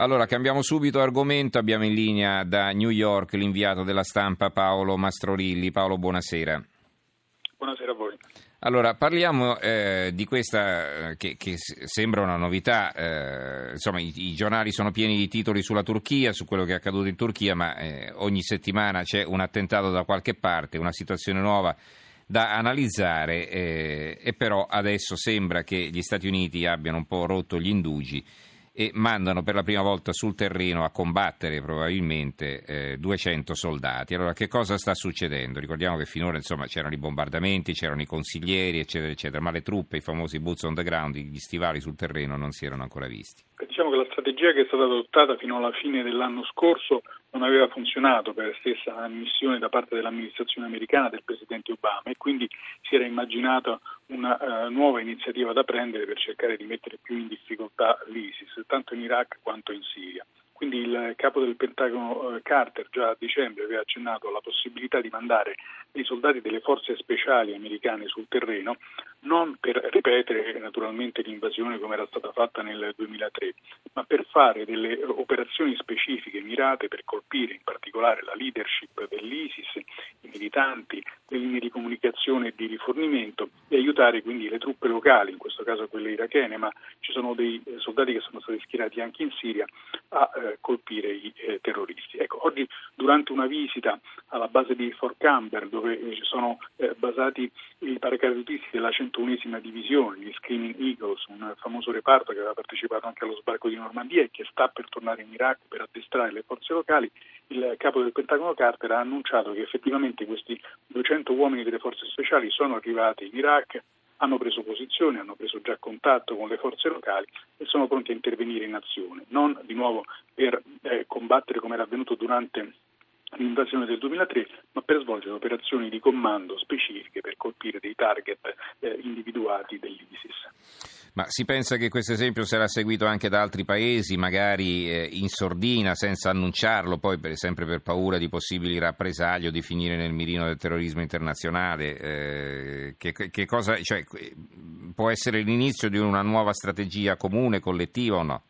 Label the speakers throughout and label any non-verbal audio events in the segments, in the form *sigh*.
Speaker 1: Allora, cambiamo subito argomento. Abbiamo in linea da New York l'inviato della stampa Paolo Mastrorilli. Paolo, buonasera.
Speaker 2: Buonasera a voi.
Speaker 1: Allora, parliamo eh, di questa eh, che, che, sembra una novità. Eh, insomma, i, i, giornali sono pieni di titoli sulla Turchia, su quello che è accaduto in Turchia, ma eh, ogni settimana c'è un attentato da qualche parte, una situazione nuova da analizzare eh, e però adesso sembra che gli Stati Uniti abbiano un po' rotto gli indugi e mandano per la prima volta sul terreno a combattere probabilmente eh, 200 soldati. Allora che cosa sta succedendo? Ricordiamo che finora insomma, c'erano i bombardamenti, c'erano i consiglieri eccetera eccetera, ma le truppe, i famosi boots on the ground, gli stivali sul terreno non si erano ancora visti.
Speaker 2: Diciamo che la strategia che è stata adottata fino alla fine dell'anno scorso non aveva funzionato per la stessa ammissione da parte dell'amministrazione americana del Presidente Obama e quindi si era immaginata una uh, nuova iniziativa da prendere per cercare di mettere più in difficoltà l'ISIS, tanto in Iraq quanto in Siria. Quindi il capo del Pentagono eh, Carter già a dicembre aveva accennato alla possibilità di mandare dei soldati delle forze speciali americane sul terreno, non per ripetere naturalmente l'invasione come era stata fatta nel 2003, ma per fare delle operazioni specifiche mirate per colpire in particolare la leadership dell'ISIS, militanti, le linee di comunicazione e di rifornimento e aiutare quindi le truppe locali, in questo caso quelle irachene, ma ci sono dei soldati che sono stati schierati anche in Siria, a eh, colpire i eh, terroristi. Ecco, oggi durante una visita alla base di Fort Camber, dove eh, ci sono eh, basati i paracadutisti della 101esima divisione, gli Screaming Eagles, un famoso reparto che aveva partecipato anche allo sbarco di Normandia e che sta per tornare in Iraq per addestrare le forze locali, il capo del Pentagono Carter ha annunciato che effettivamente questi 200 uomini delle forze speciali sono arrivati in Iraq hanno preso posizione, hanno preso già contatto con le forze locali e sono pronti a intervenire in azione, non di nuovo per eh, combattere come era avvenuto durante l'invasione del 2003, ma per svolgere operazioni di comando specifiche per colpire dei target eh, individuati dell'ISIS.
Speaker 1: Ma si pensa che questo esempio sarà seguito anche da altri paesi, magari eh, in sordina, senza annunciarlo, poi per, sempre per paura di possibili rappresaglie o di finire nel mirino del terrorismo internazionale? Eh, che, che cosa, cioè, può essere l'inizio di una nuova strategia comune, collettiva o no?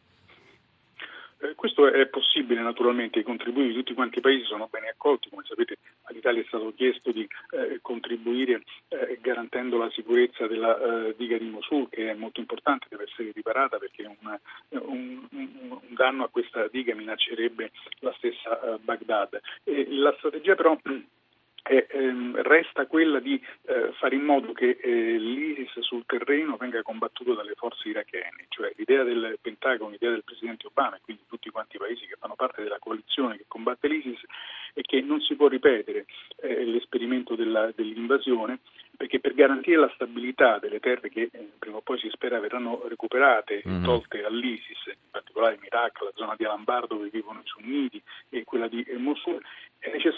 Speaker 2: Questo è possibile naturalmente, i contributi di tutti quanti i paesi sono ben accolti, come sapete all'Italia è stato chiesto di eh, contribuire eh, garantendo la sicurezza della eh, diga di Mosul che è molto importante, deve essere riparata perché un, un, un danno a questa diga minaccerebbe la stessa eh, Baghdad. la strategia però *clears throat* e, ehm, resta quella di eh, fare in modo che eh, l'ISIS sul terreno venga combattuto dalle forze irachene, cioè l'idea del Pentagono, l'idea del Presidente Obama e quindi tutti quanti i paesi che fanno parte della coalizione che combatte l'ISIS è che non si può ripetere eh, l'esperimento della, dell'invasione perché per garantire la stabilità delle terre che eh, prima o poi si spera verranno recuperate e mm-hmm. tolte all'ISIS, in particolare in Iraq, la zona di Al-Anbar dove vivono i sunniti e quella di eh, Mosul,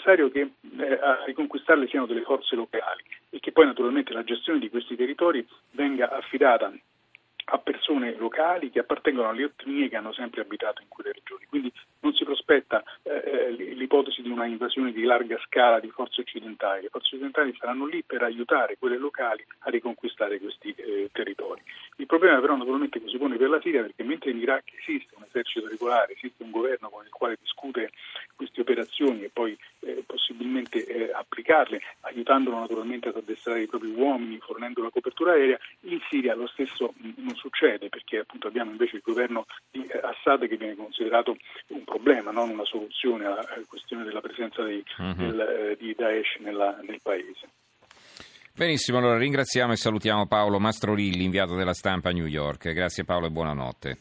Speaker 2: necessario che eh, a riconquistarle siano delle forze locali e che poi naturalmente la gestione di questi territori venga affidata a persone locali che appartengono alle etnie che hanno sempre abitato in quelle regioni. Quindi non si prospetta eh, l'ipotesi di una invasione di larga scala di forze occidentali. Le forze occidentali saranno lì per aiutare quelle locali a riconquistare questi eh, territori. Il problema però naturalmente che si pone per la Siria perché mentre in Iraq esiste un esercito regolare, esiste un governo con il quale discute queste operazioni e poi eh, possibilmente eh, applicarle, aiutandolo naturalmente ad addestrare i propri uomini, fornendo la copertura aerea, in Siria lo stesso non non succede perché appunto abbiamo invece il governo di Assad che viene considerato un problema, non una soluzione alla questione della presenza dei, uh-huh. del, eh, di Daesh nella, nel paese.
Speaker 1: Benissimo, allora ringraziamo e salutiamo Paolo Mastrorilli, inviato della stampa a New York. Grazie Paolo e buonanotte.